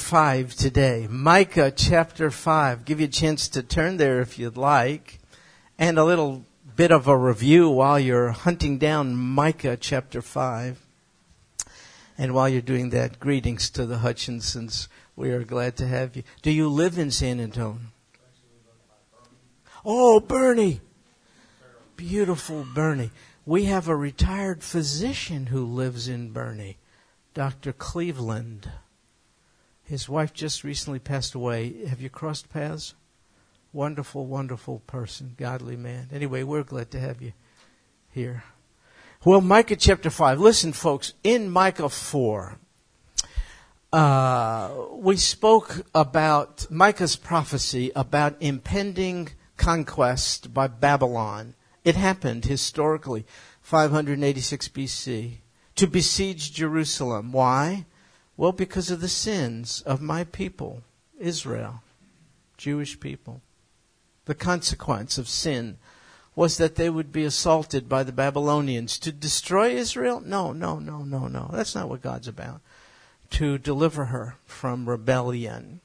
5 today. Micah chapter 5. Give you a chance to turn there if you'd like. And a little bit of a review while you're hunting down Micah chapter 5. And while you're doing that, greetings to the Hutchinsons. We are glad to have you. Do you live in San Antonio? Oh, Boerne. Beautiful Boerne. We have a retired physician who lives in Boerne, Dr. Cleveland. His wife just recently passed away. Have you crossed paths? Wonderful, wonderful person, godly man. Anyway, we're glad to have you here. Well, Micah chapter 5. Listen, folks, in Micah 4, uh, we spoke about Micah's prophecy about impending conquest by Babylon. It happened historically, 586 BC, to besiege Jerusalem. Why? Well, because of the sins of my people, Israel, Jewish people. The consequence of sin was that they would be assaulted by the Babylonians. To destroy Israel? No, no, no, no, no. That's not what God's about. To deliver her from rebellion.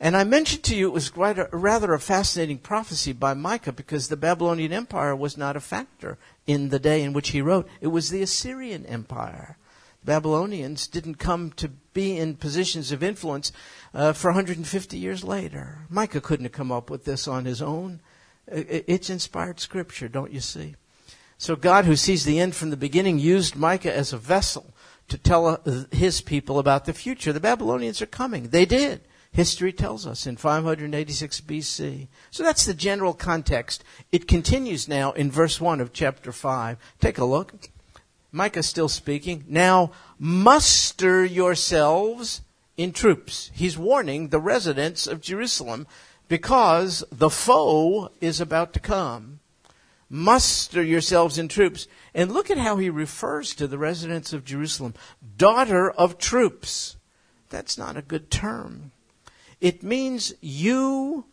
And I mentioned to you it was quite a, rather a fascinating prophecy by Micah because the Babylonian Empire was not a factor in the day in which he wrote. It was the Assyrian Empire. Babylonians didn't come to be in positions of influence uh, for 150 years later. Micah couldn't have come up with this on his own. It's inspired scripture, don't you see? So God, who sees the end from the beginning, used Micah as a vessel to tell uh, his people about the future. The Babylonians are coming. They did. History tells us in 586 BC. So that's the general context. It continues now in verse 1 of chapter 5. Take a look. Micah still speaking. Now muster yourselves in troops. He's warning the residents of Jerusalem because the foe is about to come. Muster yourselves in troops. And look at how he refers to the residents of Jerusalem. Daughter of troops. That's not a good term. It means you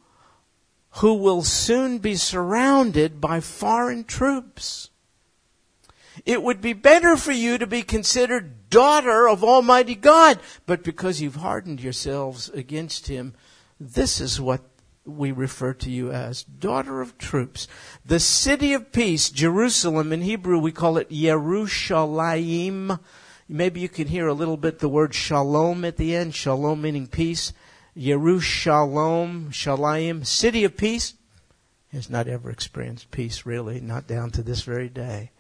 who will soon be surrounded by foreign troops. It would be better for you to be considered daughter of Almighty God. But because you've hardened yourselves against Him, this is what we refer to you as daughter of troops. The city of peace, Jerusalem, in Hebrew we call it Yerushalayim. Maybe you can hear a little bit the word shalom at the end, shalom meaning peace. Yerushalom, Shalayim, city of peace, has not ever experienced peace really, not down to this very day.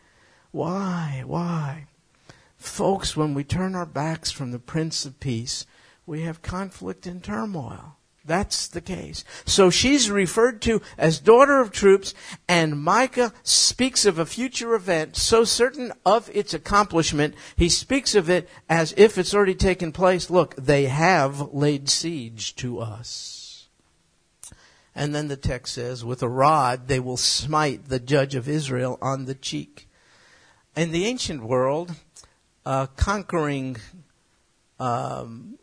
Why? Why? Folks, when we turn our backs from the Prince of Peace, we have conflict and turmoil. That's the case. So she's referred to as daughter of troops, and Micah speaks of a future event so certain of its accomplishment, he speaks of it as if it's already taken place. Look, they have laid siege to us. And then the text says, with a rod they will smite the judge of Israel on the cheek. In the ancient world, a conquering um,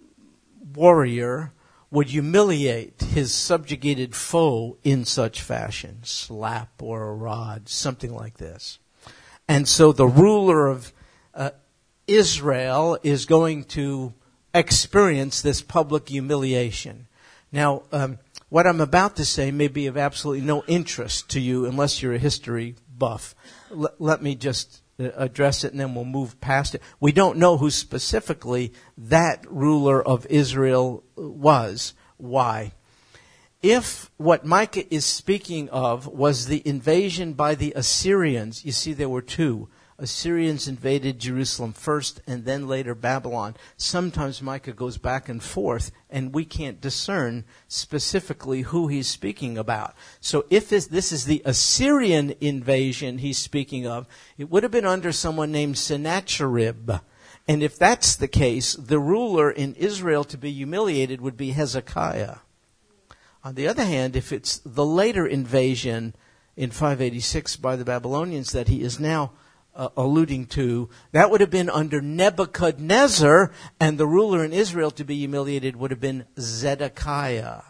warrior would humiliate his subjugated foe in such fashion slap or a rod, something like this. And so the ruler of uh, Israel is going to experience this public humiliation. Now, um, what I'm about to say may be of absolutely no interest to you unless you're a history buff. L- let me just address it and then we'll move past it. We don't know who specifically that ruler of Israel was. Why? If what Micah is speaking of was the invasion by the Assyrians, you see there were two. Assyrians invaded Jerusalem first and then later Babylon. Sometimes Micah goes back and forth and we can't discern specifically who he's speaking about. So if this, this is the Assyrian invasion he's speaking of, it would have been under someone named Sennacherib. And if that's the case, the ruler in Israel to be humiliated would be Hezekiah. On the other hand, if it's the later invasion in 586 by the Babylonians that he is now uh, alluding to, that would have been under Nebuchadnezzar, and the ruler in Israel to be humiliated would have been Zedekiah.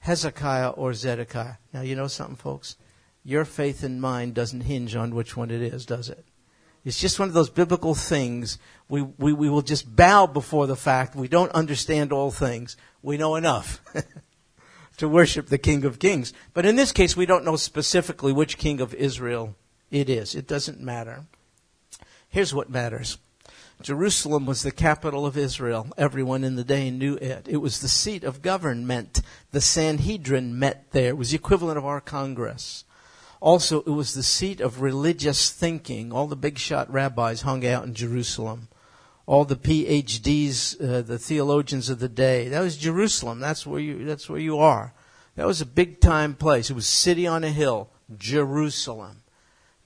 Hezekiah or Zedekiah. Now, you know something, folks? Your faith and mine doesn't hinge on which one it is, does it? It's just one of those biblical things. We, we, we will just bow before the fact we don't understand all things. We know enough to worship the King of Kings. But in this case, we don't know specifically which King of Israel it is. It doesn't matter. Here's what matters. Jerusalem was the capital of Israel. Everyone in the day knew it. It was the seat of government. The Sanhedrin met there. It was the equivalent of our Congress. Also, it was the seat of religious thinking. All the big shot rabbis hung out in Jerusalem. All the PhDs, uh, the theologians of the day. That was Jerusalem. That's where you, that's where you are. That was a big time place. It was city on a hill. Jerusalem.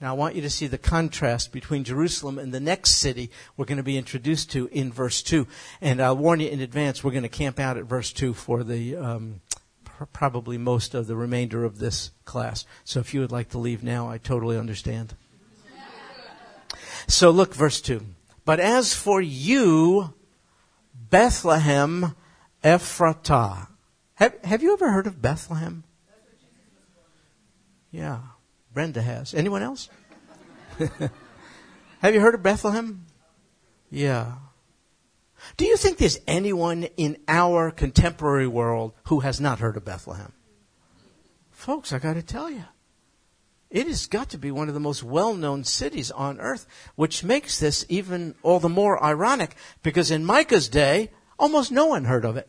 Now I want you to see the contrast between Jerusalem and the next city we're going to be introduced to in verse 2. And I'll warn you in advance, we're going to camp out at verse 2 for the, um, pr- probably most of the remainder of this class. So if you would like to leave now, I totally understand. So look, verse 2. But as for you, Bethlehem Ephratah. Have, have you ever heard of Bethlehem? Yeah. Brenda has. Anyone else? Have you heard of Bethlehem? Yeah. Do you think there's anyone in our contemporary world who has not heard of Bethlehem? Folks, I got to tell you, it has got to be one of the most well-known cities on earth, which makes this even all the more ironic because in Micah's day, almost no one heard of it.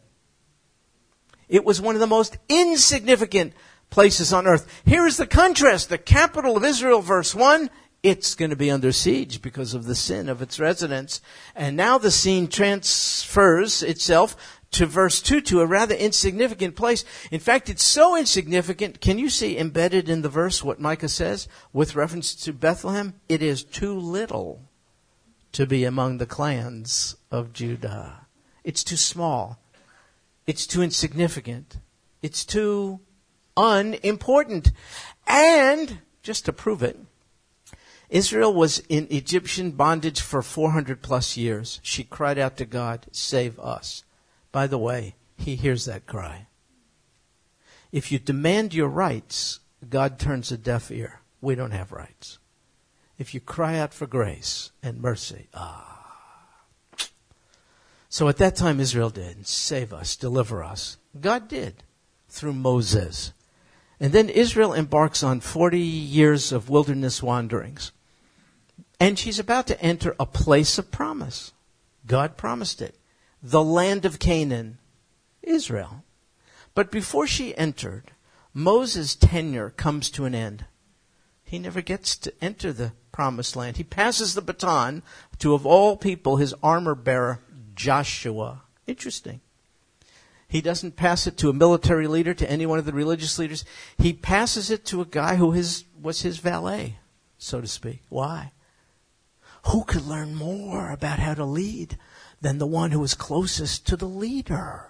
It was one of the most insignificant places on earth. Here is the contrast. The capital of Israel, verse 1, it's going to be under siege because of the sin of its residents. And now the scene transfers itself to verse 2 to a rather insignificant place. In fact, it's so insignificant. Can you see embedded in the verse what Micah says with reference to Bethlehem? It is too little to be among the clans of Judah. It's too small. It's too insignificant. It's too unimportant. And, just to prove it, Israel was in Egyptian bondage for 400 plus years. She cried out to God, save us. By the way, he hears that cry. If you demand your rights, God turns a deaf ear. We don't have rights. If you cry out for grace and mercy, ah. So at that time Israel did, save us, deliver us. God did through Moses. And then Israel embarks on 40 years of wilderness wanderings. And she's about to enter a place of promise. God promised it. The land of Canaan, Israel. But before she entered, Moses' tenure comes to an end. He never gets to enter the promised land. He passes the baton to, of all people, his armor bearer, Joshua. Interesting. He doesn't pass it to a military leader, to any one of the religious leaders. He passes it to a guy who his, was his valet, so to speak. Why? Who could learn more about how to lead than the one who was closest to the leader?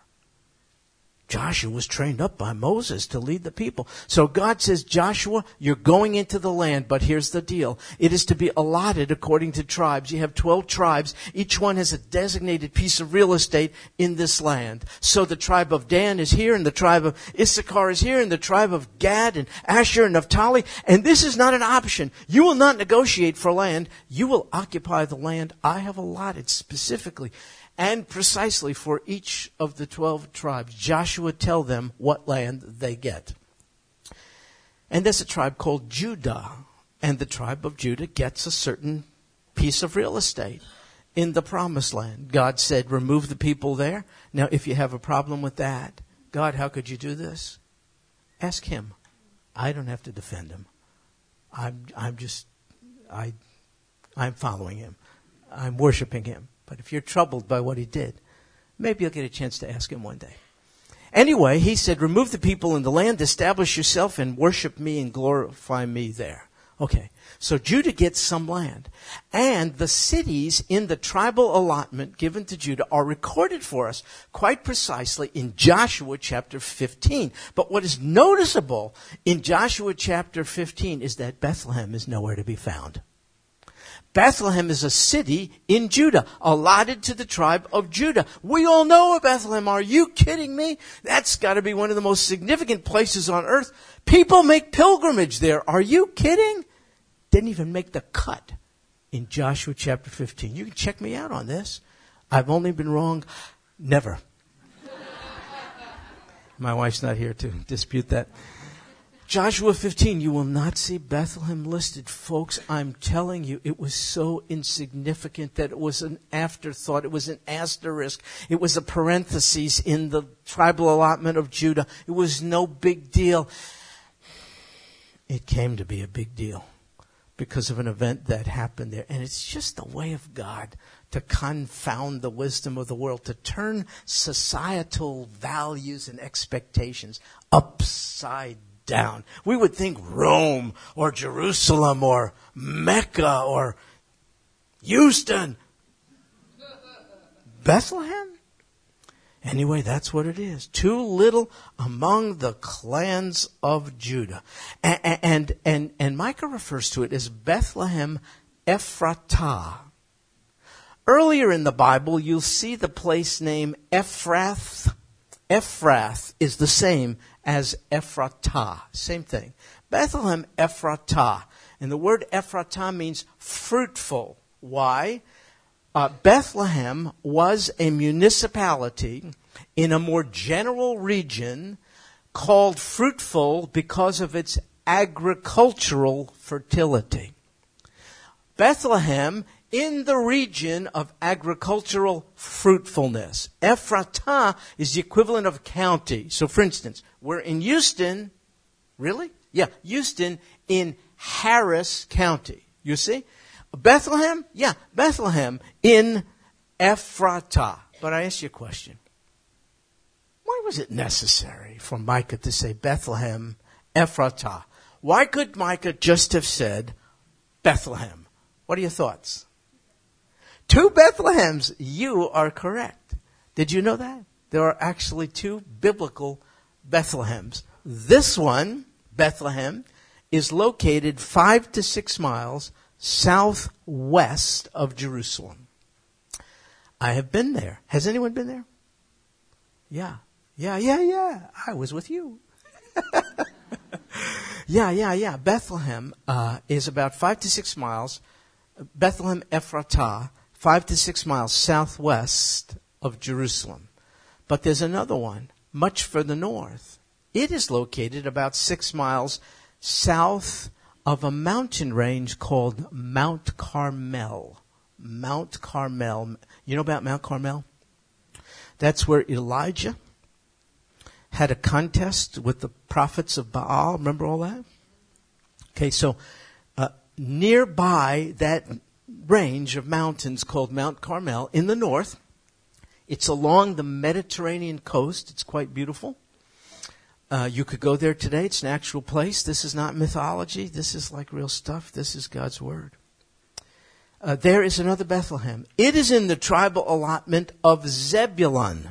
Joshua was trained up by Moses to lead the people. So God says, Joshua, you're going into the land, but here's the deal. It is to be allotted according to tribes. You have 12 tribes. Each one has a designated piece of real estate in this land. So the tribe of Dan is here, and the tribe of Issachar is here, and the tribe of Gad and Asher and Naphtali. And this is not an option. You will not negotiate for land. You will occupy the land I have allotted specifically and precisely for each of the 12 tribes. Joshua tell them what land they get. And there's a tribe called Judah, and the tribe of Judah gets a certain piece of real estate in the promised land. God said, remove the people there. Now, if you have a problem with that, God, how could you do this? Ask him. I don't have to defend him. I'm, I'm just, I, I'm following him. I'm worshiping him. But if you're troubled by what he did, maybe you'll get a chance to ask him one day. Anyway, he said, remove the people in the land, establish yourself and worship me and glorify me there. Okay. So Judah gets some land. And the cities in the tribal allotment given to Judah are recorded for us quite precisely in Joshua chapter 15. But what is noticeable in Joshua chapter 15 is that Bethlehem is nowhere to be found. Bethlehem is a city in Judah, allotted to the tribe of Judah. We all know of Bethlehem. Are you kidding me? That's got to be one of the most significant places on earth. People make pilgrimage there. Are you kidding? Didn't even make the cut in Joshua chapter 15. You can check me out on this. I've only been wrong. Never. My wife's not here to dispute that. Joshua 15, you will not see Bethlehem listed. Folks, I'm telling you, it was so insignificant that it was an afterthought. It was an asterisk. It was a parenthesis in the tribal allotment of Judah. It was no big deal. It came to be a big deal because of an event that happened there. And it's just the way of God to confound the wisdom of the world, to turn societal values and expectations upside down. We would think Rome or Jerusalem or Mecca or Houston. Bethlehem? Anyway, that's what it is. Too little among the clans of Judah. And, and, and, and Micah refers to it as Bethlehem Ephratah. Earlier in the Bible, you'll see the place name Ephrath. Ephrath is the same as Ephratah. Same thing. Bethlehem Ephratah. And the word Ephratah means fruitful. Why? Uh, Bethlehem was a municipality in a more general region called fruitful because of its agricultural fertility. Bethlehem in the region of agricultural fruitfulness. Ephrata is the equivalent of county. So for instance, we're in Houston. Really? Yeah, Houston in Harris County. You see? Bethlehem? Yeah, Bethlehem in Ephrata. But I ask you a question. Why was it necessary for Micah to say Bethlehem, Ephrata? Why could Micah just have said Bethlehem? What are your thoughts? Two Bethlehems. You are correct. Did you know that? There are actually two biblical Bethlehems. This one, Bethlehem, is located five to six miles southwest of Jerusalem. I have been there. Has anyone been there? Yeah. Yeah, yeah, yeah. I was with you. yeah, yeah, yeah. Bethlehem uh, is about five to six miles. Bethlehem Ephratah five to six miles southwest of Jerusalem. But there's another one much further north. It is located about six miles south of a mountain range called Mount Carmel. Mount Carmel. You know about Mount Carmel? That's where Elijah had a contest with the prophets of Baal. Remember all that? Okay, so uh, nearby that range of mountains called Mount Carmel in the north. It's along the Mediterranean coast. It's quite beautiful. Uh, you could go there today. It's an actual place. This is not mythology. This is like real stuff. This is God's Word. Uh, there is another Bethlehem. It is in the tribal allotment of Zebulun.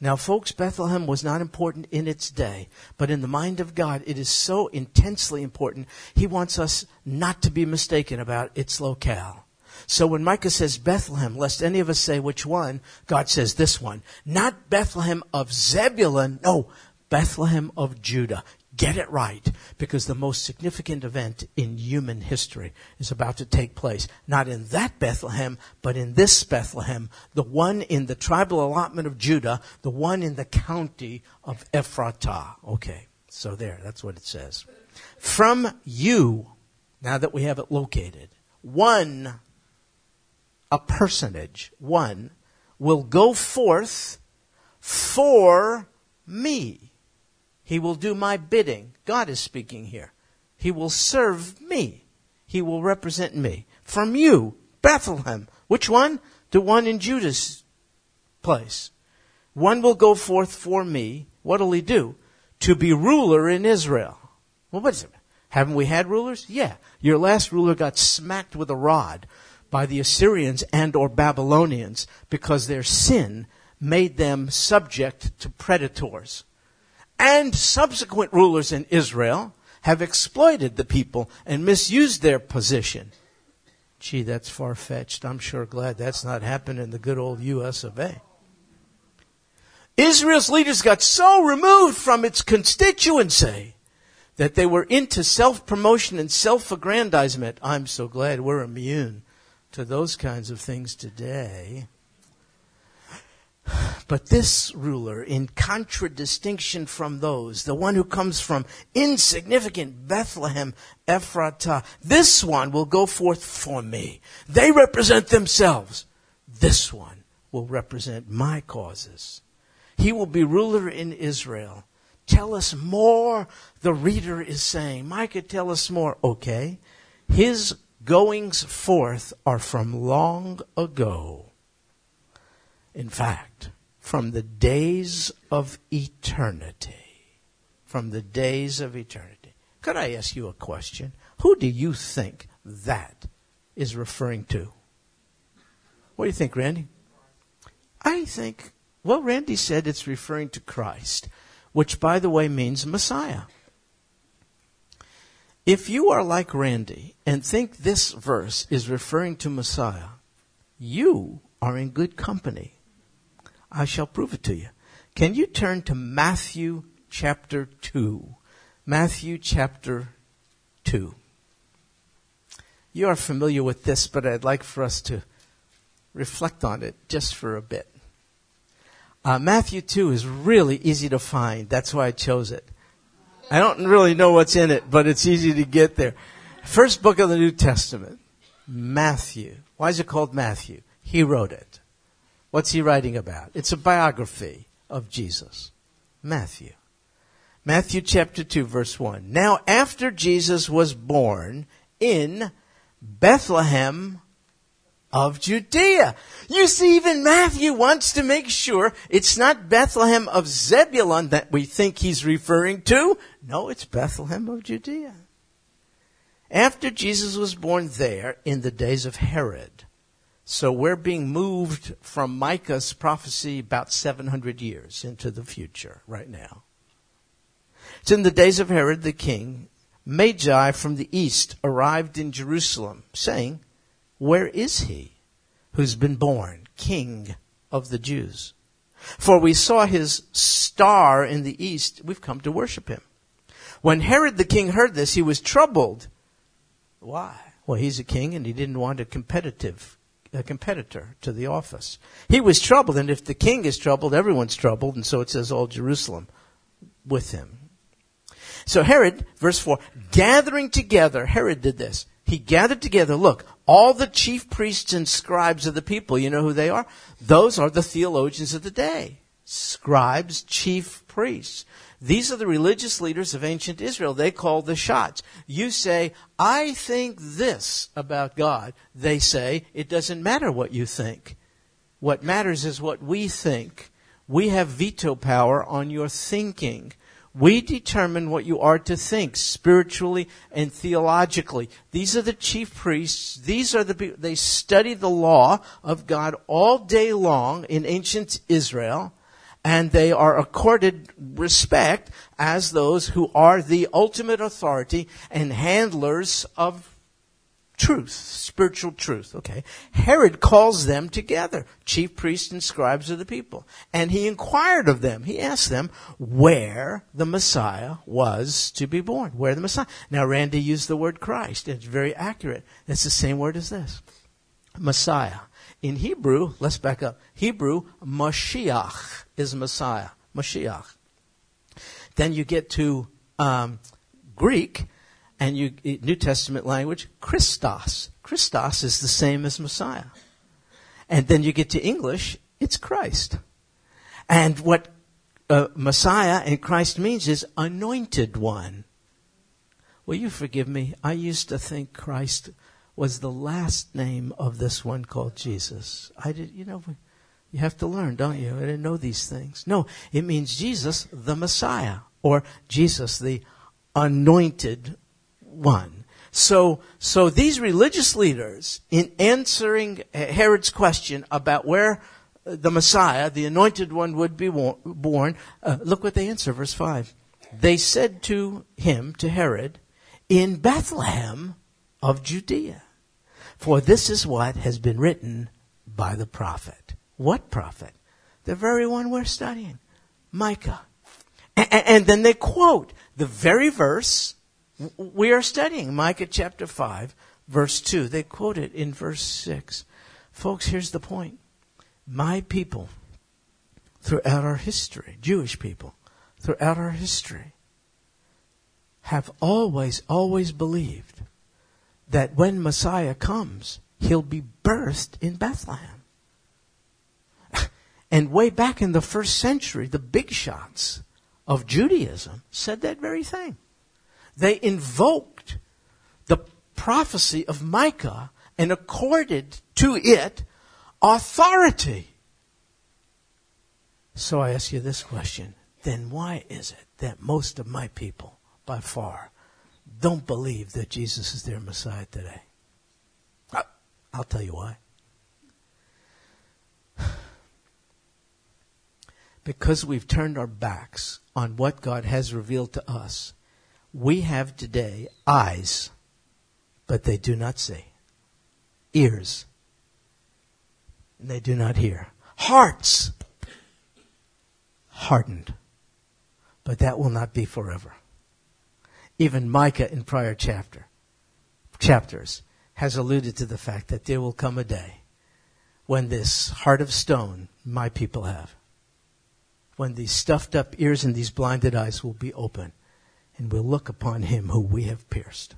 Now, folks, Bethlehem was not important in its day, but in the mind of God, it is so intensely important. He wants us not to be mistaken about its locale. So when Micah says Bethlehem, lest any of us say which one, God says this one. Not Bethlehem of Zebulun, no, Bethlehem of Judah. Get it right, because the most significant event in human history is about to take place. Not in that Bethlehem, but in this Bethlehem, the one in the tribal allotment of Judah, the one in the county of Ephratah. Okay, so there, that's what it says. From you, now that we have it located, one, a personage, one, will go forth for me he will do my bidding. God is speaking here. He will serve me. He will represent me. From you, Bethlehem. Which one? The one in Judah's place. One will go forth for me. What'll he do? To be ruler in Israel. Well, what is it? Haven't we had rulers? Yeah. Your last ruler got smacked with a rod by the Assyrians and or Babylonians because their sin made them subject to predators and subsequent rulers in Israel have exploited the people and misused their position. Gee, that's far fetched. I'm sure glad that's not happened in the good old US of A. Israel's leaders got so removed from its constituency that they were into self promotion and self aggrandizement. I'm so glad we're immune to those kinds of things today. But this ruler, in contradistinction from those, the one who comes from insignificant Bethlehem Ephratah, this one will go forth for me. They represent themselves. This one will represent my causes. He will be ruler in Israel. Tell us more, the reader is saying. Micah, tell us more. Okay. His goings forth are from long ago. In fact, from the days of eternity. From the days of eternity. Could I ask you a question? Who do you think that is referring to? What do you think, Randy? I think, well, Randy said it's referring to Christ, which, by the way, means Messiah. If you are like Randy and think this verse is referring to Messiah, you are in good company. I shall prove it to you. Can you turn to Matthew chapter 2? Matthew chapter 2. You are familiar with this, but I'd like for us to reflect on it just for a bit. Uh, Matthew 2 is really easy to find. That's why I chose it. I don't really know what's in it, but it's easy to get there. First book of the New Testament, Matthew. Why is it called Matthew? He wrote it. What's he writing about? It's a biography of Jesus. Matthew. Matthew chapter 2 verse 1. Now after Jesus was born in Bethlehem of Judea. You see, even Matthew wants to make sure it's not Bethlehem of Zebulun that we think he's referring to. No, it's Bethlehem of Judea. After Jesus was born there in the days of Herod. So we're being moved from Micah's prophecy about 700 years into the future right now. It's in the days of Herod the king. Magi from the east arrived in Jerusalem saying, where is he who's been born king of the Jews? For we saw his star in the east. We've come to worship him. When Herod the king heard this, he was troubled. Why? Well, he's a king and he didn't want a competitive a competitor to the office. He was troubled, and if the king is troubled, everyone's troubled, and so it says all Jerusalem with him. So Herod, verse 4, gathering together, Herod did this. He gathered together, look, all the chief priests and scribes of the people, you know who they are? Those are the theologians of the day. Scribes, chief priests. These are the religious leaders of ancient Israel. They call the shots. You say, I think this about God. They say, it doesn't matter what you think. What matters is what we think. We have veto power on your thinking. We determine what you are to think spiritually and theologically. These are the chief priests. These are the people, they study the law of God all day long in ancient Israel, and they are accorded respect as those who are the ultimate authority and handlers of truth, spiritual truth, okay? Herod calls them together, chief priests and scribes of the people. And he inquired of them, he asked them where the Messiah was to be born, where the Messiah. Now, Randy used the word Christ. It's very accurate. It's the same word as this. Messiah. In Hebrew, let's back up. Hebrew, Mashiach is Messiah. Mashiach. Then you get to um, Greek, and you New Testament language, Christos. Christos is the same as Messiah. And then you get to English, it's Christ. And what uh, Messiah and Christ means is anointed one. Will you forgive me? I used to think Christ was the last name of this one called Jesus. I did, you know, you have to learn, don't you? I didn't know these things. No, it means Jesus the Messiah or Jesus the anointed one. So, so these religious leaders, in answering Herod's question about where the Messiah, the anointed one, would be born, uh, look what they answer, verse 5. They said to him, to Herod, in Bethlehem of Judea. For this is what has been written by the prophet. What prophet? The very one we're studying. Micah. And, and then they quote the very verse we are studying, Micah chapter 5, verse 2. They quote it in verse 6. Folks, here's the point. My people, throughout our history, Jewish people, throughout our history, have always, always believed that when Messiah comes, he'll be birthed in Bethlehem. and way back in the first century, the big shots of Judaism said that very thing. They invoked the prophecy of Micah and accorded to it authority. So I ask you this question then why is it that most of my people, by far, don't believe that Jesus is their Messiah today? I'll tell you why. Because we've turned our backs on what God has revealed to us, we have today eyes, but they do not see, ears, and they do not hear, hearts hardened, but that will not be forever. Even Micah in prior chapter chapters has alluded to the fact that there will come a day when this heart of stone my people have, when these stuffed up ears and these blinded eyes will be open, and we'll look upon him who we have pierced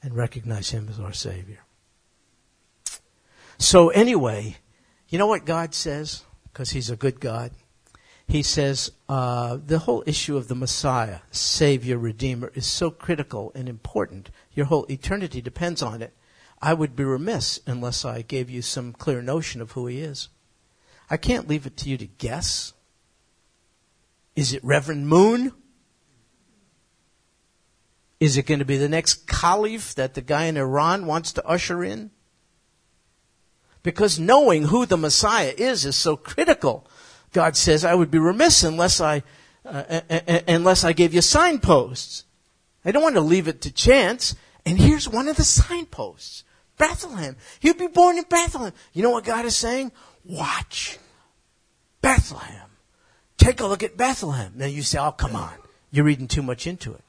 and recognize him as our Savior. So, anyway, you know what God says? Because he's a good God he says uh, the whole issue of the Messiah, Savior, Redeemer, is so critical and important. Your whole eternity depends on it. I would be remiss unless I gave you some clear notion of who he is. I can't leave it to you to guess. Is it Reverend Moon? Is it going to be the next caliph that the guy in Iran wants to usher in? Because knowing who the Messiah is is so critical God says, I would be remiss unless I, uh, uh, uh, uh, unless I gave you signposts. I don't want to leave it to chance. And here's one of the signposts. Bethlehem. He'll be born in Bethlehem. You know what God is saying? Watch. Bethlehem. Take a look at Bethlehem. Now you say, oh, come on. You're reading too much into it.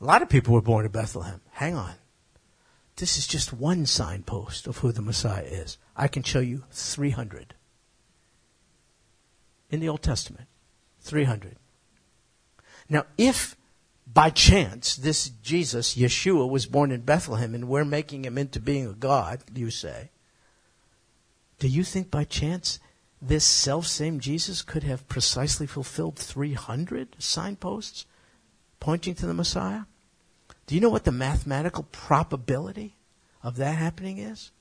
A lot of people were born in Bethlehem. Hang on. This is just one signpost of who the Messiah is. I can show you 300 in the Old Testament. 300. Now, if by chance this Jesus, Yeshua, was born in Bethlehem and we're making him into being a God, you say, do you think by chance this self same Jesus could have precisely fulfilled 300 signposts pointing to the Messiah? Do you know what the mathematical probability of that happening is?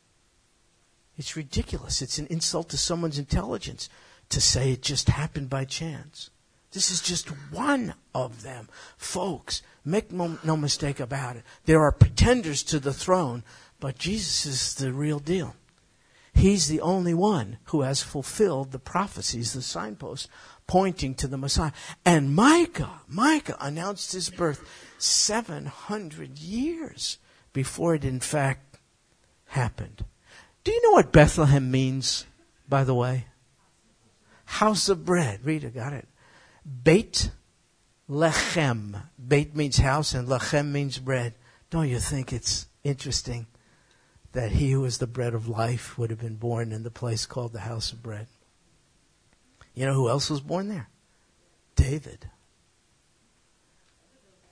It's ridiculous. It's an insult to someone's intelligence to say it just happened by chance. This is just one of them. Folks, make no, no, mistake about it. There are pretenders to the throne, but Jesus is the real deal. He's the only one who has fulfilled the prophecies, the signposts pointing to the Messiah. And Micah, Micah announced his birth 700 years before it in fact happened. Do you know what Bethlehem means, by the way? House of bread. Rita got it. Beit lechem. Beit means house and lechem means bread. Don't you think it's interesting that he who is the bread of life would have been born in the place called the house of bread? You know who else was born there? David.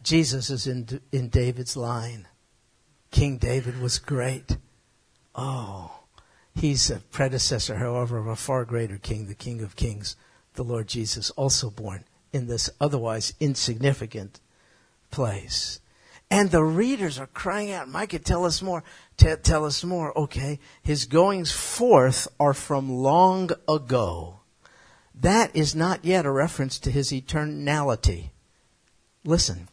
Jesus is in, in David's line. King David was great. Oh, He's a predecessor, however, of a far greater king, the King of Kings, the Lord Jesus, also born in this otherwise insignificant place. And the readers are crying out, Micah, tell us more. T- tell us more. Okay. His goings forth are from long ago. That is not yet a reference to his eternality. Listen.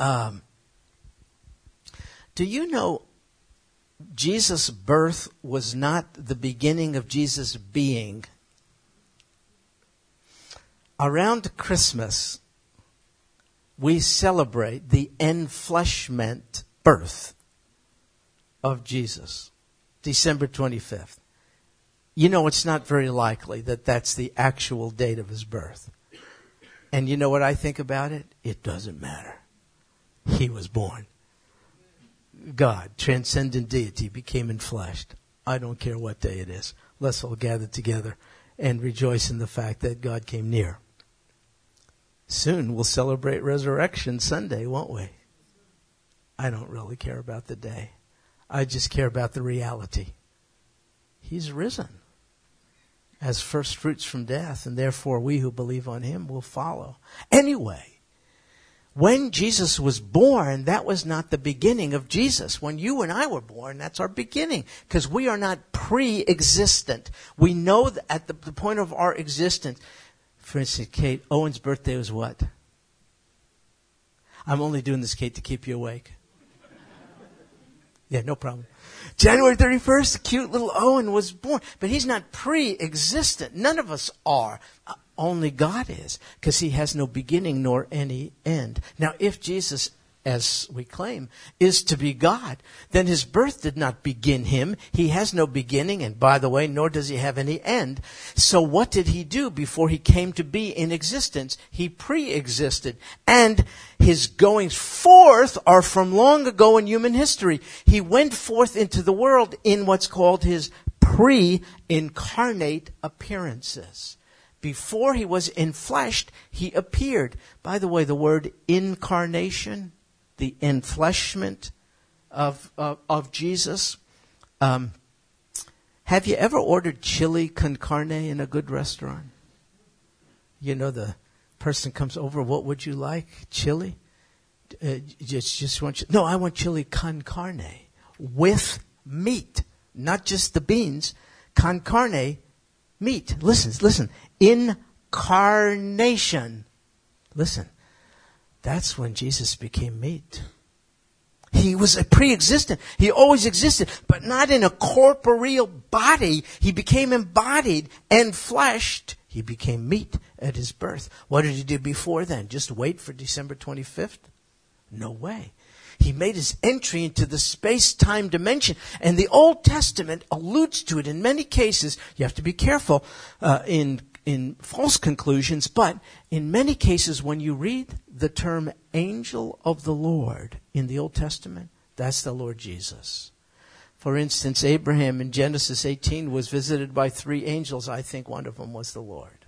Um, do you know Jesus' birth was not the beginning of Jesus' being. Around Christmas, we celebrate the enfleshment birth of Jesus, December 25th. You know, it's not very likely that that's the actual date of his birth. And you know what I think about it? It doesn't matter. He was born. God, transcendent deity, became enfleshed. I don't care what day it is. Let's all gather together and rejoice in the fact that God came near. Soon we'll celebrate Resurrection Sunday, won't we? I don't really care about the day. I just care about the reality. He's risen as first fruits from death, and therefore we who believe on him will follow. Anyway, when Jesus was born, that was not the beginning of Jesus. When you and I were born, that's our beginning. Because we are not pre-existent. We know that at the, the point of our existence, for instance, Kate, Owen's birthday was what? I'm only doing this, Kate, to keep you awake. Yeah, no problem. January 31st, cute little Owen was born, but he's not pre-existent. None of us are. Uh, Only God is, because he has no beginning nor any end. Now, if Jesus as we claim, is to be God, then his birth did not begin him. He has no beginning, and by the way, nor does he have any end. So what did he do before he came to be in existence? He pre-existed. And his goings forth are from long ago in human history. He went forth into the world in what's called his pre-incarnate appearances before he was enfleshed, he appeared. By the way, the word incarnation the enfleshment of, of, of Jesus. Um, have you ever ordered chili con carne in a good restaurant? You know, the person comes over, what would you like? Chili? Uh, just, just want, you, no, I want chili con carne with meat, not just the beans. Con carne, meat. Listen, listen. Incarnation. Listen. That's when Jesus became meat. He was a pre-existent. He always existed, but not in a corporeal body. He became embodied and fleshed. He became meat at his birth. What did he do before then? Just wait for December 25th? No way. He made his entry into the space-time dimension, and the Old Testament alludes to it in many cases. You have to be careful uh, in in false conclusions, but in many cases, when you read the term angel of the Lord in the Old Testament, that's the Lord Jesus. For instance, Abraham in Genesis 18 was visited by three angels. I think one of them was the Lord.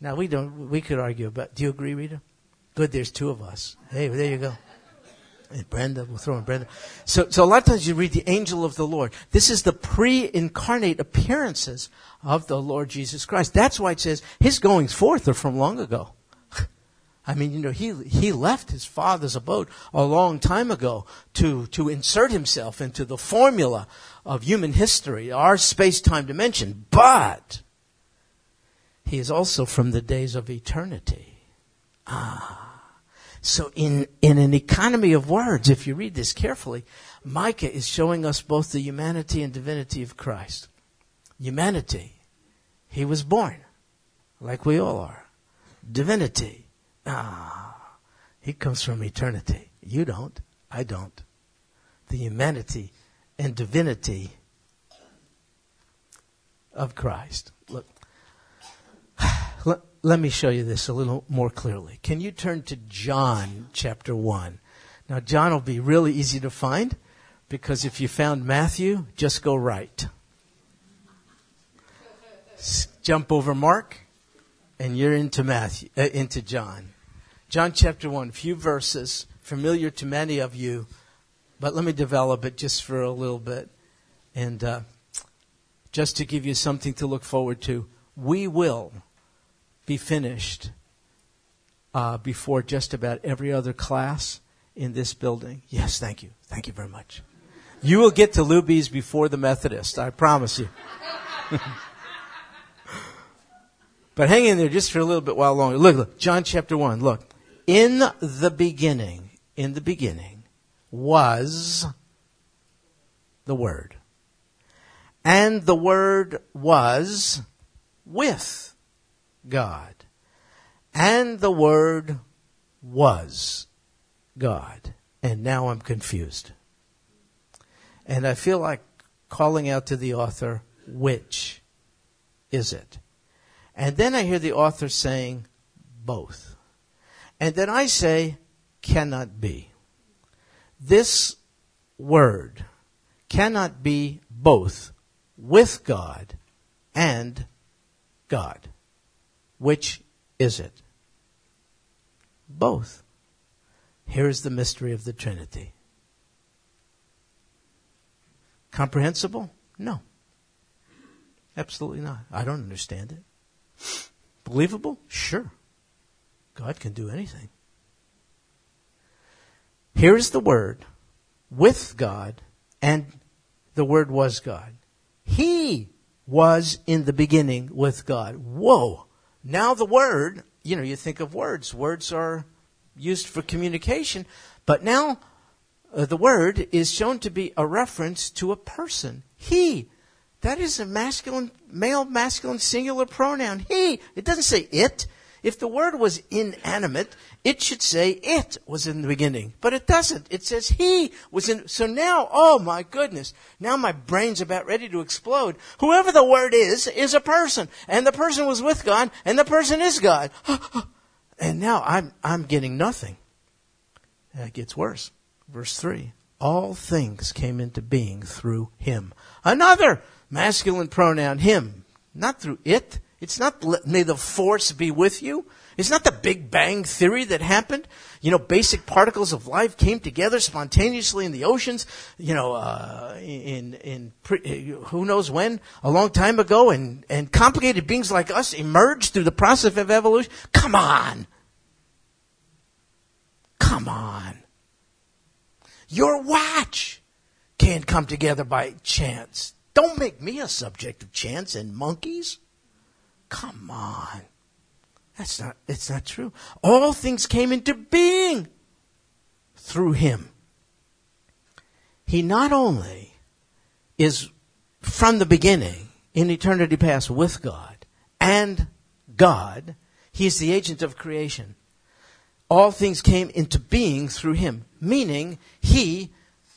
Now we don't, we could argue about, do you agree, Rita? Good, there's two of us. Hey, there you go. And Brenda, we'll throw in Brenda. So, so a lot of times you read the angel of the Lord. This is the pre-incarnate appearances of the Lord Jesus Christ. That's why it says his goings forth are from long ago. I mean, you know, he, he left his father's abode a long time ago to, to insert himself into the formula of human history, our space-time dimension. But he is also from the days of eternity. Ah. So in, in an economy of words, if you read this carefully, Micah is showing us both the humanity and divinity of Christ. Humanity. He was born, like we all are. Divinity. Ah, he comes from eternity. You don't. I don't. The humanity and divinity of Christ. Look, let me show you this a little more clearly. Can you turn to John chapter 1? Now, John will be really easy to find because if you found Matthew, just go right. Jump over Mark and you're into Matthew, uh, into John. John chapter 1, few verses familiar to many of you, but let me develop it just for a little bit. And uh, just to give you something to look forward to, we will be finished uh, before just about every other class in this building? Yes, thank you. Thank you very much. You will get to Luby's before the Methodist, I promise you. but hang in there just for a little bit while longer. Look, look, John chapter 1, look. In the beginning, in the beginning was the Word. And the Word was with God. And the Word was God. And now I'm confused. And I feel like calling out to the author, which is it? And then I hear the author saying, both. And then I say, cannot be. This word cannot be both with God and God. Which is it? Both. Here's the mystery of the Trinity. Comprehensible? No. Absolutely not. I don't understand it. Believable? Sure. God can do anything. Here's the Word with God, and the Word was God. He was in the beginning with God. Whoa. Now the Word, you know, you think of words. Words are used for communication, but now uh, the Word is shown to be a reference to a person. He. That is a masculine, male, masculine, singular pronoun. He. It doesn't say it. If the word was inanimate, it should say it was in the beginning. But it doesn't. It says he was in. So now, oh my goodness. Now my brain's about ready to explode. Whoever the word is, is a person. And the person was with God, and the person is God. and now I'm, I'm getting nothing. And it gets worse. Verse 3. All things came into being through him. Another masculine pronoun, him. Not through it. It's not may the force be with you. It's not the Big Bang theory that happened. You know, basic particles of life came together spontaneously in the oceans. You know, uh, in in pre, who knows when, a long time ago, and and complicated beings like us emerged through the process of evolution. Come on, come on. Your watch can't come together by chance. Don't make me a subject of chance and monkeys. Come on. That's not, it's not true. All things came into being through him. He not only is from the beginning in eternity past with God and God, he is the agent of creation. All things came into being through him, meaning he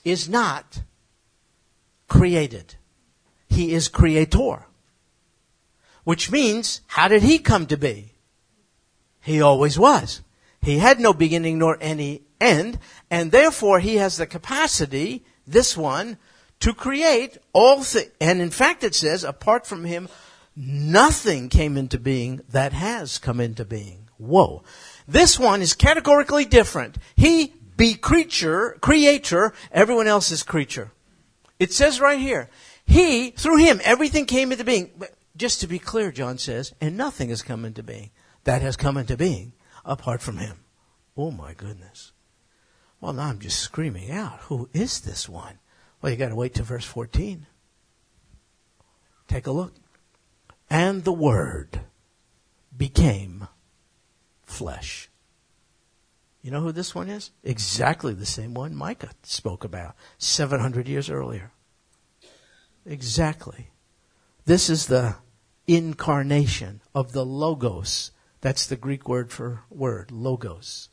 is not created. He is creator. Which means, how did he come to be? He always was. He had no beginning nor any end, and therefore he has the capacity, this one, to create all things. And in fact it says, apart from him, nothing came into being that has come into being. Whoa. This one is categorically different. He be creature, creator, everyone else is creature. It says right here, he, through him, everything came into being. Just to be clear, John says, and nothing has come into being that has come into being apart from him. Oh my goodness. Well, now I'm just screaming out, who is this one? Well, you got to wait to verse 14. Take a look. And the Word became flesh. You know who this one is? Exactly the same one Micah spoke about 700 years earlier. Exactly. This is the incarnation of the Logos. That's the Greek word for word, Logos,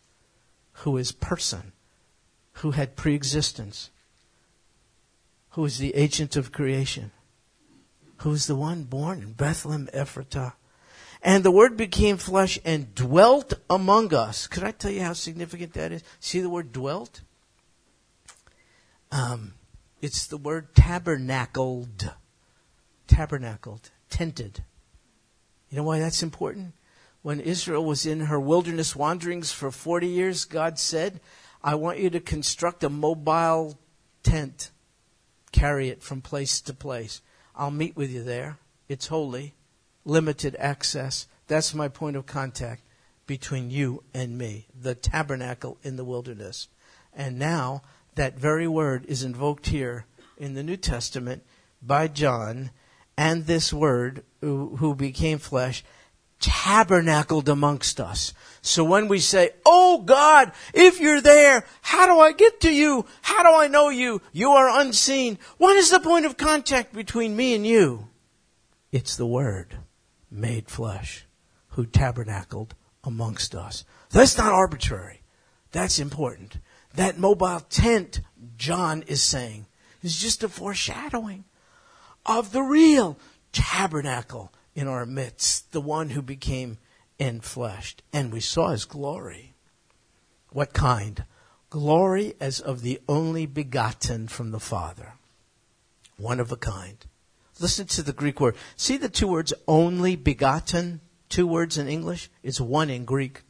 who is person, who had preexistence, who is the agent of creation, who is the one born in Bethlehem Ephratah. And the word became flesh and dwelt among us. Could I tell you how significant that is? See the word dwelt? Um, it's the word tabernacled. Tabernacled tented. You know why that's important? When Israel was in her wilderness wanderings for 40 years, God said, I want you to construct a mobile tent, carry it from place to place. I'll meet with you there. It's holy, limited access. That's my point of contact between you and me, the tabernacle in the wilderness. And now that very word is invoked here in the New Testament by John and this word who, became flesh tabernacled amongst us. So when we say, Oh God, if you're there, how do I get to you? How do I know you? You are unseen. What is the point of contact between me and you? It's the Word made flesh who tabernacled amongst us. That's not arbitrary. That's important. That mobile tent, John is saying, is just a foreshadowing of the real tabernacle in our midst, the one who became enfleshed, and we saw his glory. What kind? Glory as of the only begotten from the Father. One of a kind. Listen to the Greek word. See the two words only begotten? Two words in English? It's one in Greek.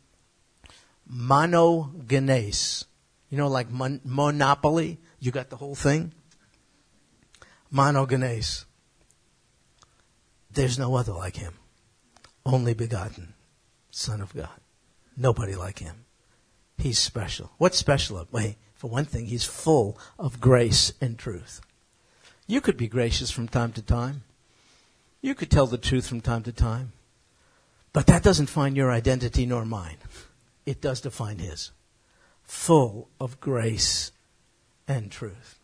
Monogenes. You know, like mon- monopoly? You got the whole thing? Monogenes. There's no other like him. Only begotten. Son of God. Nobody like him. He's special. What's special? Wait, for one thing, he's full of grace and truth. You could be gracious from time to time. You could tell the truth from time to time. But that doesn't find your identity nor mine. It does define his. Full of grace and truth.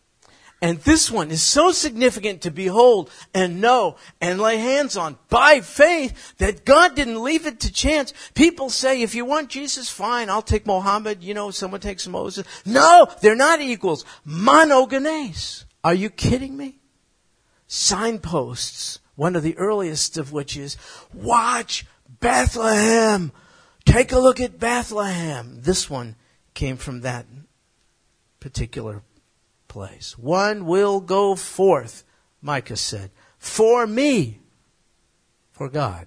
And this one is so significant to behold and know and lay hands on by faith that God didn't leave it to chance. People say, if you want Jesus, fine, I'll take Mohammed, you know, someone takes Moses. No, they're not equals. Monogenes. Are you kidding me? Signposts, one of the earliest of which is, watch Bethlehem. Take a look at Bethlehem. This one came from that particular place. One will go forth, Micah said, for me, for God,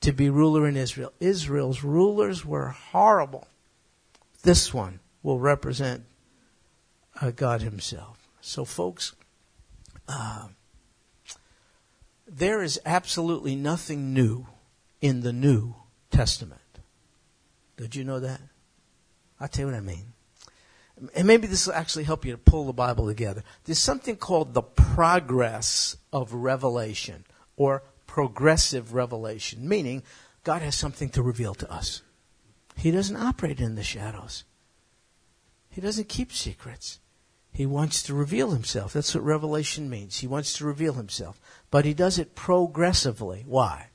to be ruler in Israel. Israel's rulers were horrible. This one will represent uh, God Himself. So, folks, uh, there is absolutely nothing new in the New Testament. Did you know that? I'll tell you what I mean and maybe this will actually help you to pull the Bible together. There's something called the progress of revelation or progressive revelation, meaning God has something to reveal to us. He doesn't operate in the shadows. He doesn't keep secrets. He wants to reveal himself. That's what revelation means. He wants to reveal himself. But he does it progressively. Why?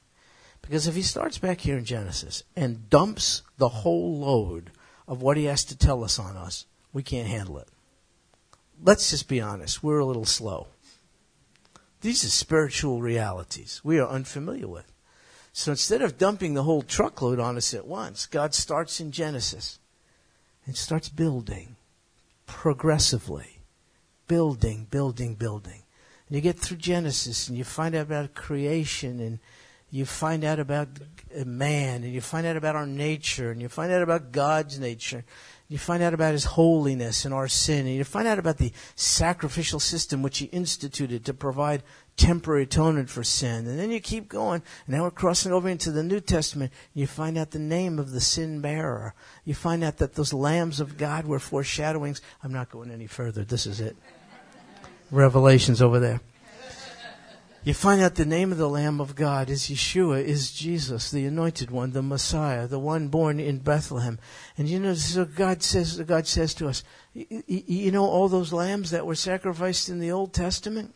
Because if he starts back here in Genesis and dumps the whole load of what he has to tell us on us, we can't handle it. Let's just be honest. We're a little slow. These are spiritual realities we are unfamiliar with. So instead of dumping the whole truckload on us at once, God starts in Genesis and starts building progressively. Building, building, building. And you get through Genesis and you find out about creation and you find out about man and you find out about our nature and you find out about God's nature you find out about his holiness and our sin, and you find out about the sacrificial system which he instituted to provide temporary atonement for sin. And then you keep going, and now we're crossing over into the New Testament, you find out the name of the sin bearer. You find out that those lambs of God were foreshadowings. I'm not going any further. This is it. Revelations over there you find out the name of the Lamb of God is Yeshua, is Jesus, the anointed one, the Messiah, the one born in Bethlehem. And you know, so God says, God says to us, you know all those lambs that were sacrificed in the Old Testament?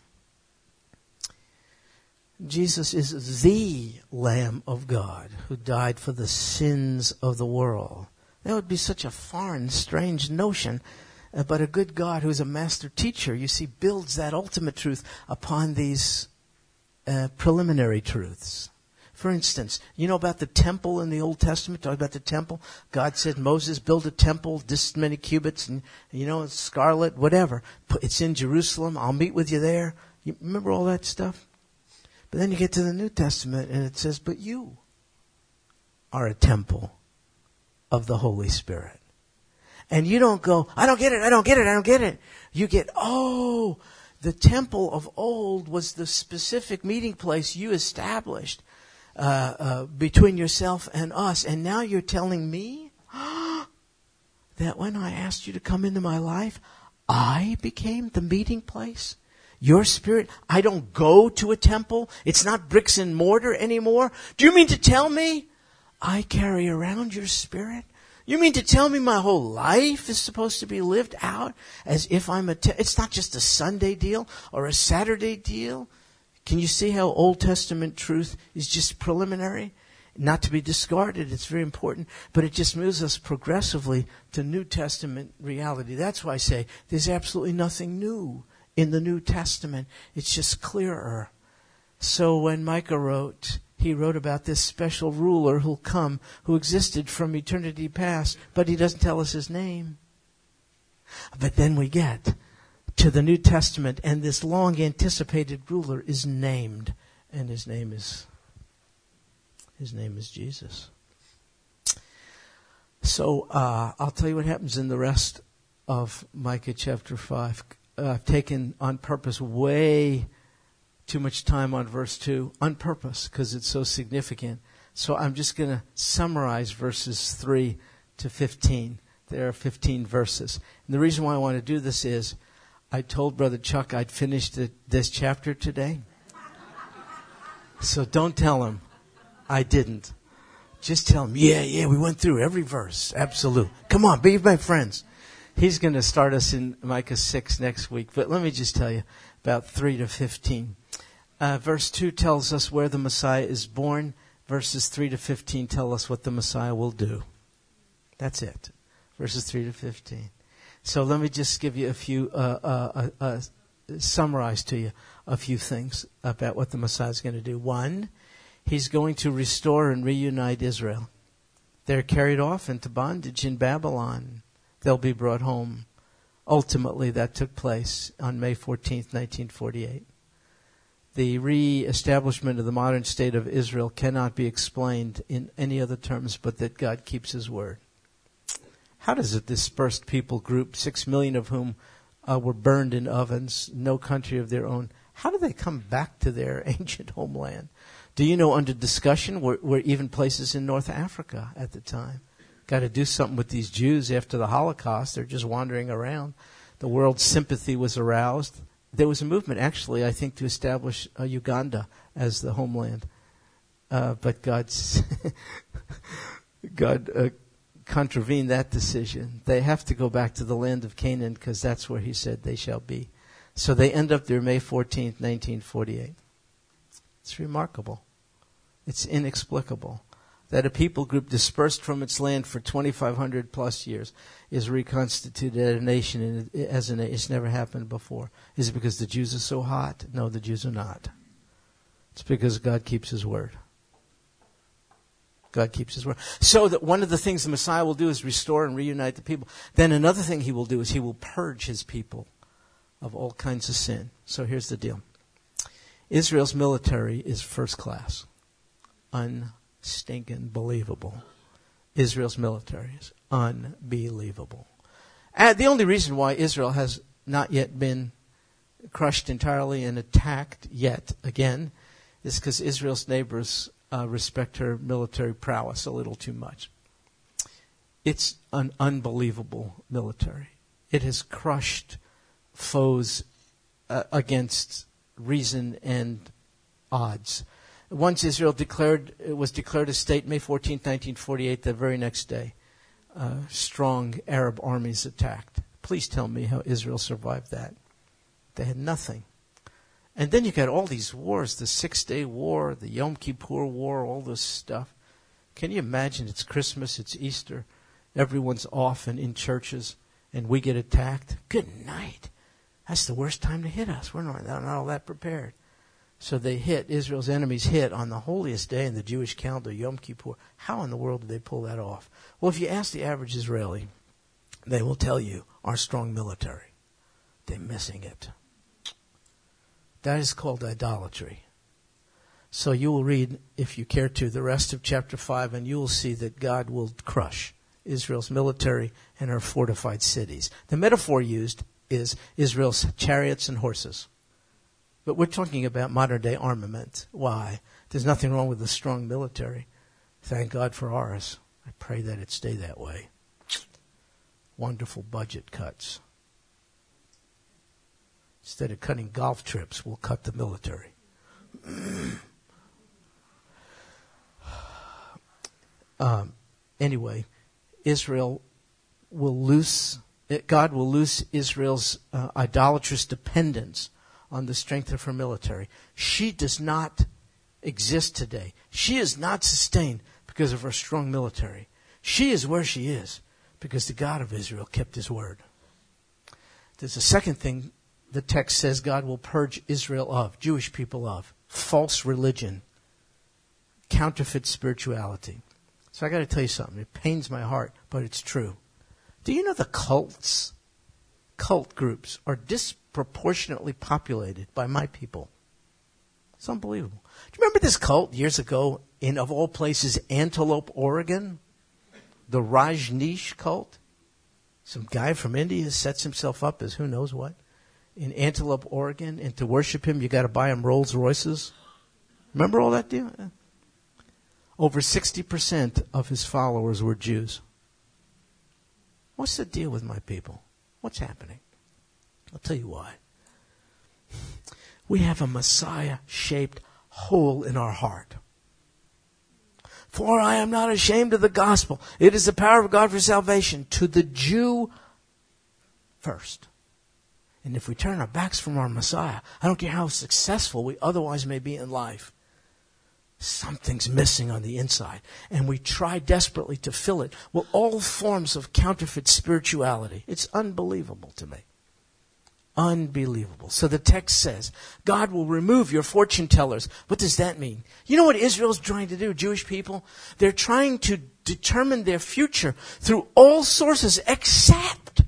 Jesus is the Lamb of God who died for the sins of the world. That would be such a foreign, strange notion. Uh, but a good God who is a master teacher, you see, builds that ultimate truth upon these uh, preliminary truths. For instance, you know about the temple in the Old Testament? Talk about the temple. God said, Moses, build a temple this many cubits and, you know, scarlet, whatever. It's in Jerusalem. I'll meet with you there. You remember all that stuff? But then you get to the New Testament and it says, but you are a temple of the Holy Spirit. And you don't go, I don't get it, I don't get it, I don't get it. You get, oh, the temple of old was the specific meeting place you established uh, uh, between yourself and us. And now you're telling me that when I asked you to come into my life, I became the meeting place? Your spirit, I don't go to a temple. It's not bricks and mortar anymore. Do you mean to tell me I carry around your spirit? You mean to tell me my whole life is supposed to be lived out as if I'm a, te- it's not just a Sunday deal or a Saturday deal? Can you see how Old Testament truth is just preliminary? Not to be discarded, it's very important, but it just moves us progressively to New Testament reality. That's why I say there's absolutely nothing new in the New Testament. It's just clearer. So when Micah wrote, He wrote about this special ruler who'll come, who existed from eternity past, but he doesn't tell us his name. But then we get to the New Testament, and this long anticipated ruler is named, and his name is his name is Jesus. So uh, I'll tell you what happens in the rest of Micah chapter five. Uh, I've taken on purpose way too much time on verse two on purpose because it's so significant. So I'm just going to summarize verses three to fifteen. There are 15 verses. And the reason why I want to do this is I told Brother Chuck I'd finished this chapter today. So don't tell him I didn't. Just tell him, yeah, yeah, we went through every verse. Absolute. Come on, be my friends. He's going to start us in Micah 6 next week. But let me just tell you about 3 to 15. Uh, verse 2 tells us where the Messiah is born. Verses 3 to 15 tell us what the Messiah will do. That's it. Verses 3 to 15. So let me just give you a few, uh, uh, uh, uh, summarize to you a few things about what the Messiah is going to do. One, he's going to restore and reunite Israel. They're carried off into bondage in Babylon. They'll be brought home. Ultimately, that took place on May 14th, 1948. The re-establishment of the modern state of Israel cannot be explained in any other terms but that God keeps his word. How does a dispersed people group, six million of whom uh, were burned in ovens, no country of their own, how do they come back to their ancient homeland? Do you know under discussion were, were even places in North Africa at the time? Got to do something with these Jews after the Holocaust. They're just wandering around. The world's sympathy was aroused. There was a movement, actually, I think, to establish uh, Uganda as the homeland. Uh, but God's God uh, contravene that decision. They have to go back to the land of Canaan because that's where he said they shall be. So they end up there May 14th, 1948. It's remarkable. It's inexplicable that a people group dispersed from its land for 2,500 plus years is reconstituted as a nation as It's never happened before. Is it because the Jews are so hot? No, the Jews are not. It's because God keeps His word. God keeps his word. So that one of the things the Messiah will do is restore and reunite the people. Then another thing he will do is he will purge his people of all kinds of sin. So here's the deal. Israel's military is first class. Unstinking believable. Israel's military is unbelievable. And the only reason why Israel has not yet been crushed entirely and attacked yet again is because Israel's neighbors uh, respect her military prowess a little too much. It's an unbelievable military. It has crushed foes uh, against reason and odds. Once Israel declared was declared a state, May 14, 1948, the very next day, uh, strong Arab armies attacked. Please tell me how Israel survived that. They had nothing. And then you got all these wars, the Six Day War, the Yom Kippur War, all this stuff. Can you imagine? It's Christmas, it's Easter, everyone's off and in churches, and we get attacked. Good night. That's the worst time to hit us. We're not, not all that prepared. So they hit, Israel's enemies hit on the holiest day in the Jewish calendar, Yom Kippur. How in the world did they pull that off? Well, if you ask the average Israeli, they will tell you our strong military. They're missing it. That is called idolatry. So you will read, if you care to, the rest of chapter 5, and you will see that God will crush Israel's military and her fortified cities. The metaphor used is Israel's chariots and horses. But we're talking about modern day armament. Why? There's nothing wrong with a strong military. Thank God for ours. I pray that it stay that way. Wonderful budget cuts. Instead of cutting golf trips, we'll cut the military. um, anyway, Israel will lose, God will lose Israel's uh, idolatrous dependence on the strength of her military. She does not exist today. She is not sustained because of her strong military. She is where she is because the God of Israel kept his word. There's a second thing the text says God will purge Israel of, Jewish people of, false religion. counterfeit spirituality. So I got to tell you something. It pains my heart, but it's true. Do you know the cults, cult groups are disproportionately populated by my people? It's unbelievable. Do you remember this cult years ago in, of all places, Antelope, Oregon? The Rajneesh cult? Some guy from India sets himself up as who knows what in Antelope, Oregon, and to worship him, you got to buy him Rolls Royces. Remember all that deal? Over 60% of his followers were Jews. What's the deal with my people? What's happening? I'll tell you why. We have a Messiah shaped hole in our heart. For I am not ashamed of the gospel. It is the power of God for salvation to the Jew first. And if we turn our backs from our Messiah, I don't care how successful we otherwise may be in life, something's missing on the inside. And we try desperately to fill it with all forms of counterfeit spirituality. It's unbelievable to me. Unbelievable. So the text says, God will remove your fortune tellers. What does that mean? You know what Israel's trying to do, Jewish people? They're trying to determine their future through all sources except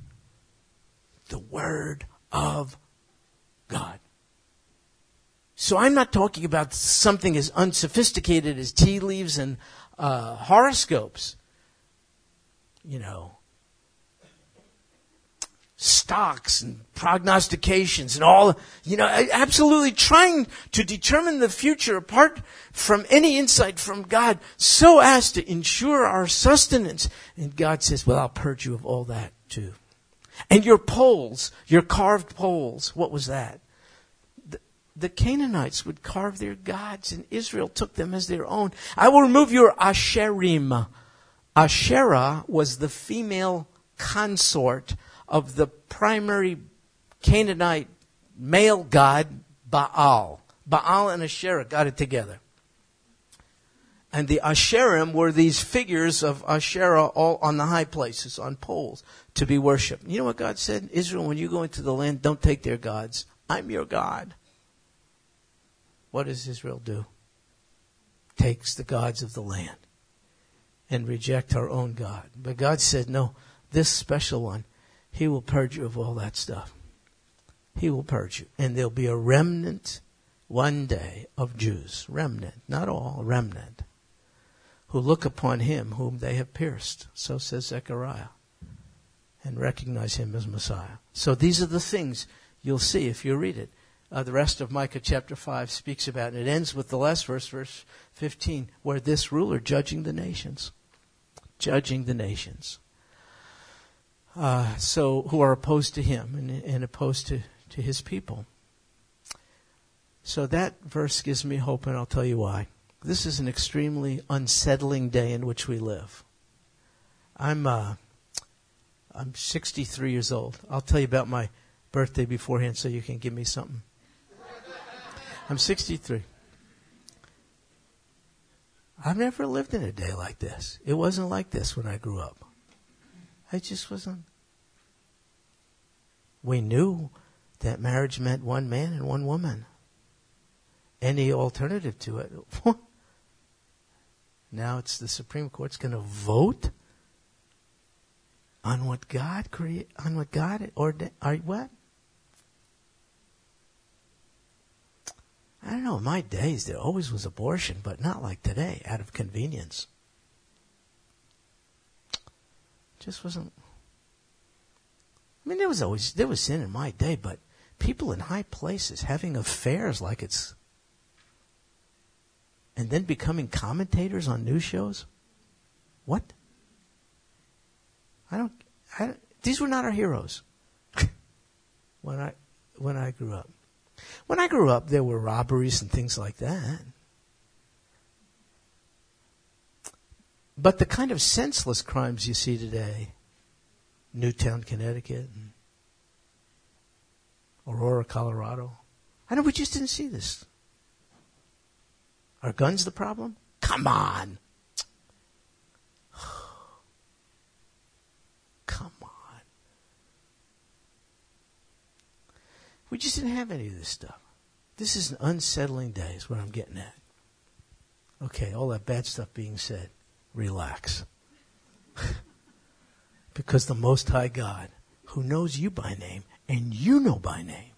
the Word of God. So I'm not talking about something as unsophisticated as tea leaves and uh, horoscopes. You know, stocks and prognostications and all, you know, absolutely trying to determine the future apart from any insight from God so as to ensure our sustenance. And God says, well, I'll purge you of all that too. And your poles, your carved poles, what was that? The, the Canaanites would carve their gods, and Israel took them as their own. I will remove your Asherim. Asherah was the female consort of the primary Canaanite male god, Baal. Baal and Asherah got it together. And the Asherim were these figures of Asherah all on the high places, on poles to be worshiped. You know what God said? Israel, when you go into the land, don't take their gods. I'm your God. What does Israel do? Takes the gods of the land and reject our own God. But God said, no, this special one, He will purge you of all that stuff. He will purge you. And there'll be a remnant one day of Jews. Remnant. Not all, remnant. Who look upon Him whom they have pierced. So says Zechariah and recognize him as Messiah. So these are the things you'll see if you read it. Uh, the rest of Micah chapter 5 speaks about it. It ends with the last verse, verse 15, where this ruler judging the nations. Judging the nations. Uh, so, who are opposed to him and, and opposed to, to his people. So that verse gives me hope, and I'll tell you why. This is an extremely unsettling day in which we live. I'm, uh, I'm 63 years old. I'll tell you about my birthday beforehand so you can give me something. I'm 63. I've never lived in a day like this. It wasn't like this when I grew up. I just wasn't. We knew that marriage meant one man and one woman. Any alternative to it. now it's the Supreme Court's going to vote on what God create on what God ordained or what? I don't know. In my days, there always was abortion, but not like today, out of convenience. Just wasn't. I mean, there was always there was sin in my day, but people in high places having affairs like it's, and then becoming commentators on news shows. What? I don't, I these were not our heroes when I when I grew up. When I grew up, there were robberies and things like that. But the kind of senseless crimes you see today, Newtown, Connecticut, and Aurora, Colorado, I know we just didn't see this. Are guns the problem? Come on. Come on. We just didn't have any of this stuff. This is an unsettling day, is what I'm getting at. Okay, all that bad stuff being said, relax. because the Most High God, who knows you by name, and you know by name,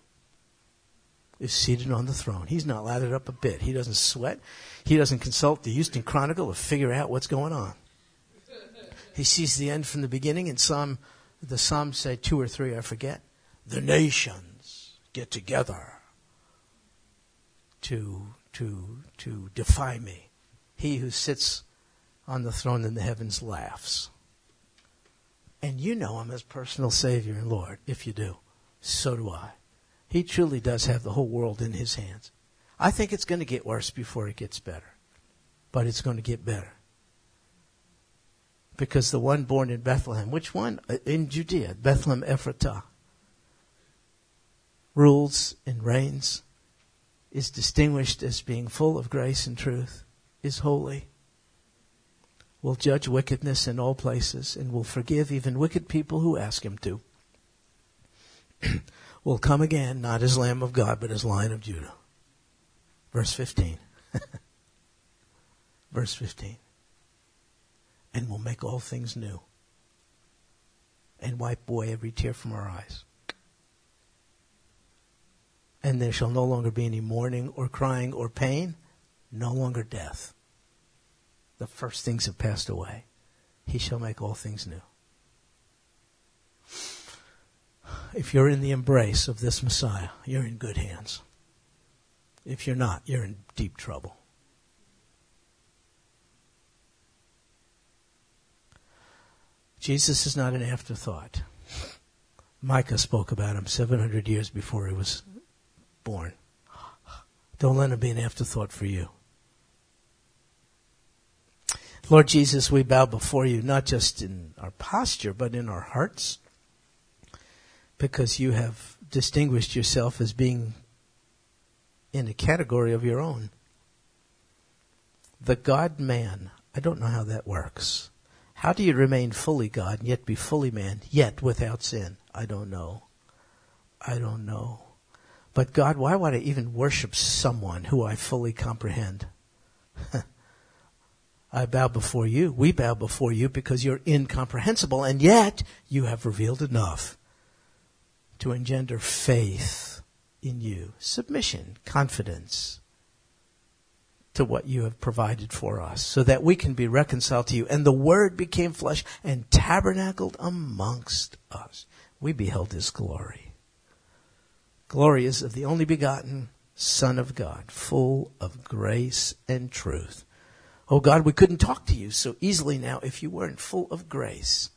is seated on the throne. He's not lathered up a bit. He doesn't sweat. He doesn't consult the Houston Chronicle to figure out what's going on. He sees the end from the beginning. In some, the Psalms say two or three, I forget. The nations get together to to to defy me. He who sits on the throne in the heavens laughs. And you know him as personal Savior and Lord. If you do, so do I. He truly does have the whole world in his hands. I think it's going to get worse before it gets better. But it's going to get better because the one born in Bethlehem, which one? Uh, in Judea, Bethlehem Ephratah, rules and reigns, is distinguished as being full of grace and truth, is holy, will judge wickedness in all places, and will forgive even wicked people who ask him to. will come again, not as Lamb of God, but as Lion of Judah. Verse 15. Verse 15 and will make all things new and wipe away every tear from our eyes. And there shall no longer be any mourning or crying or pain, no longer death. The first things have passed away. He shall make all things new. If you're in the embrace of this Messiah, you're in good hands. If you're not, you're in deep trouble. Jesus is not an afterthought. Micah spoke about him 700 years before he was born. Don't let him be an afterthought for you. Lord Jesus, we bow before you, not just in our posture, but in our hearts, because you have distinguished yourself as being in a category of your own. The God man. I don't know how that works. How do you remain fully God and yet be fully man, yet without sin? I don't know. I don't know. But God, why would I even worship someone who I fully comprehend? I bow before you. We bow before you because you're incomprehensible, and yet you have revealed enough to engender faith in you, submission, confidence, to what you have provided for us so that we can be reconciled to you. And the Word became flesh and tabernacled amongst us. We beheld His glory. Glory is of the only begotten Son of God, full of grace and truth. Oh God, we couldn't talk to you so easily now if you weren't full of grace.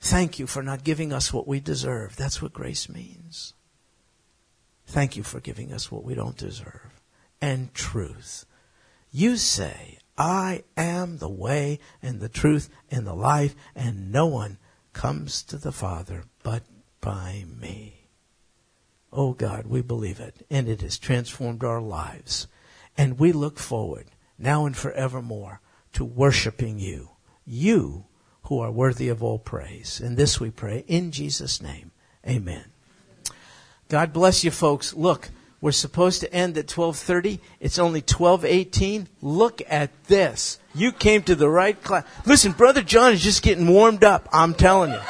Thank you for not giving us what we deserve. That's what grace means. Thank you for giving us what we don't deserve. And truth. You say, I am the way and the truth and the life, and no one comes to the Father but by me. Oh God, we believe it, and it has transformed our lives. And we look forward, now and forevermore, to worshiping you, you who are worthy of all praise. And this we pray in Jesus' name. Amen. God bless you folks. Look, we're supposed to end at 12:30. It's only 12:18. Look at this. You came to the right class. Listen, brother John is just getting warmed up. I'm telling you.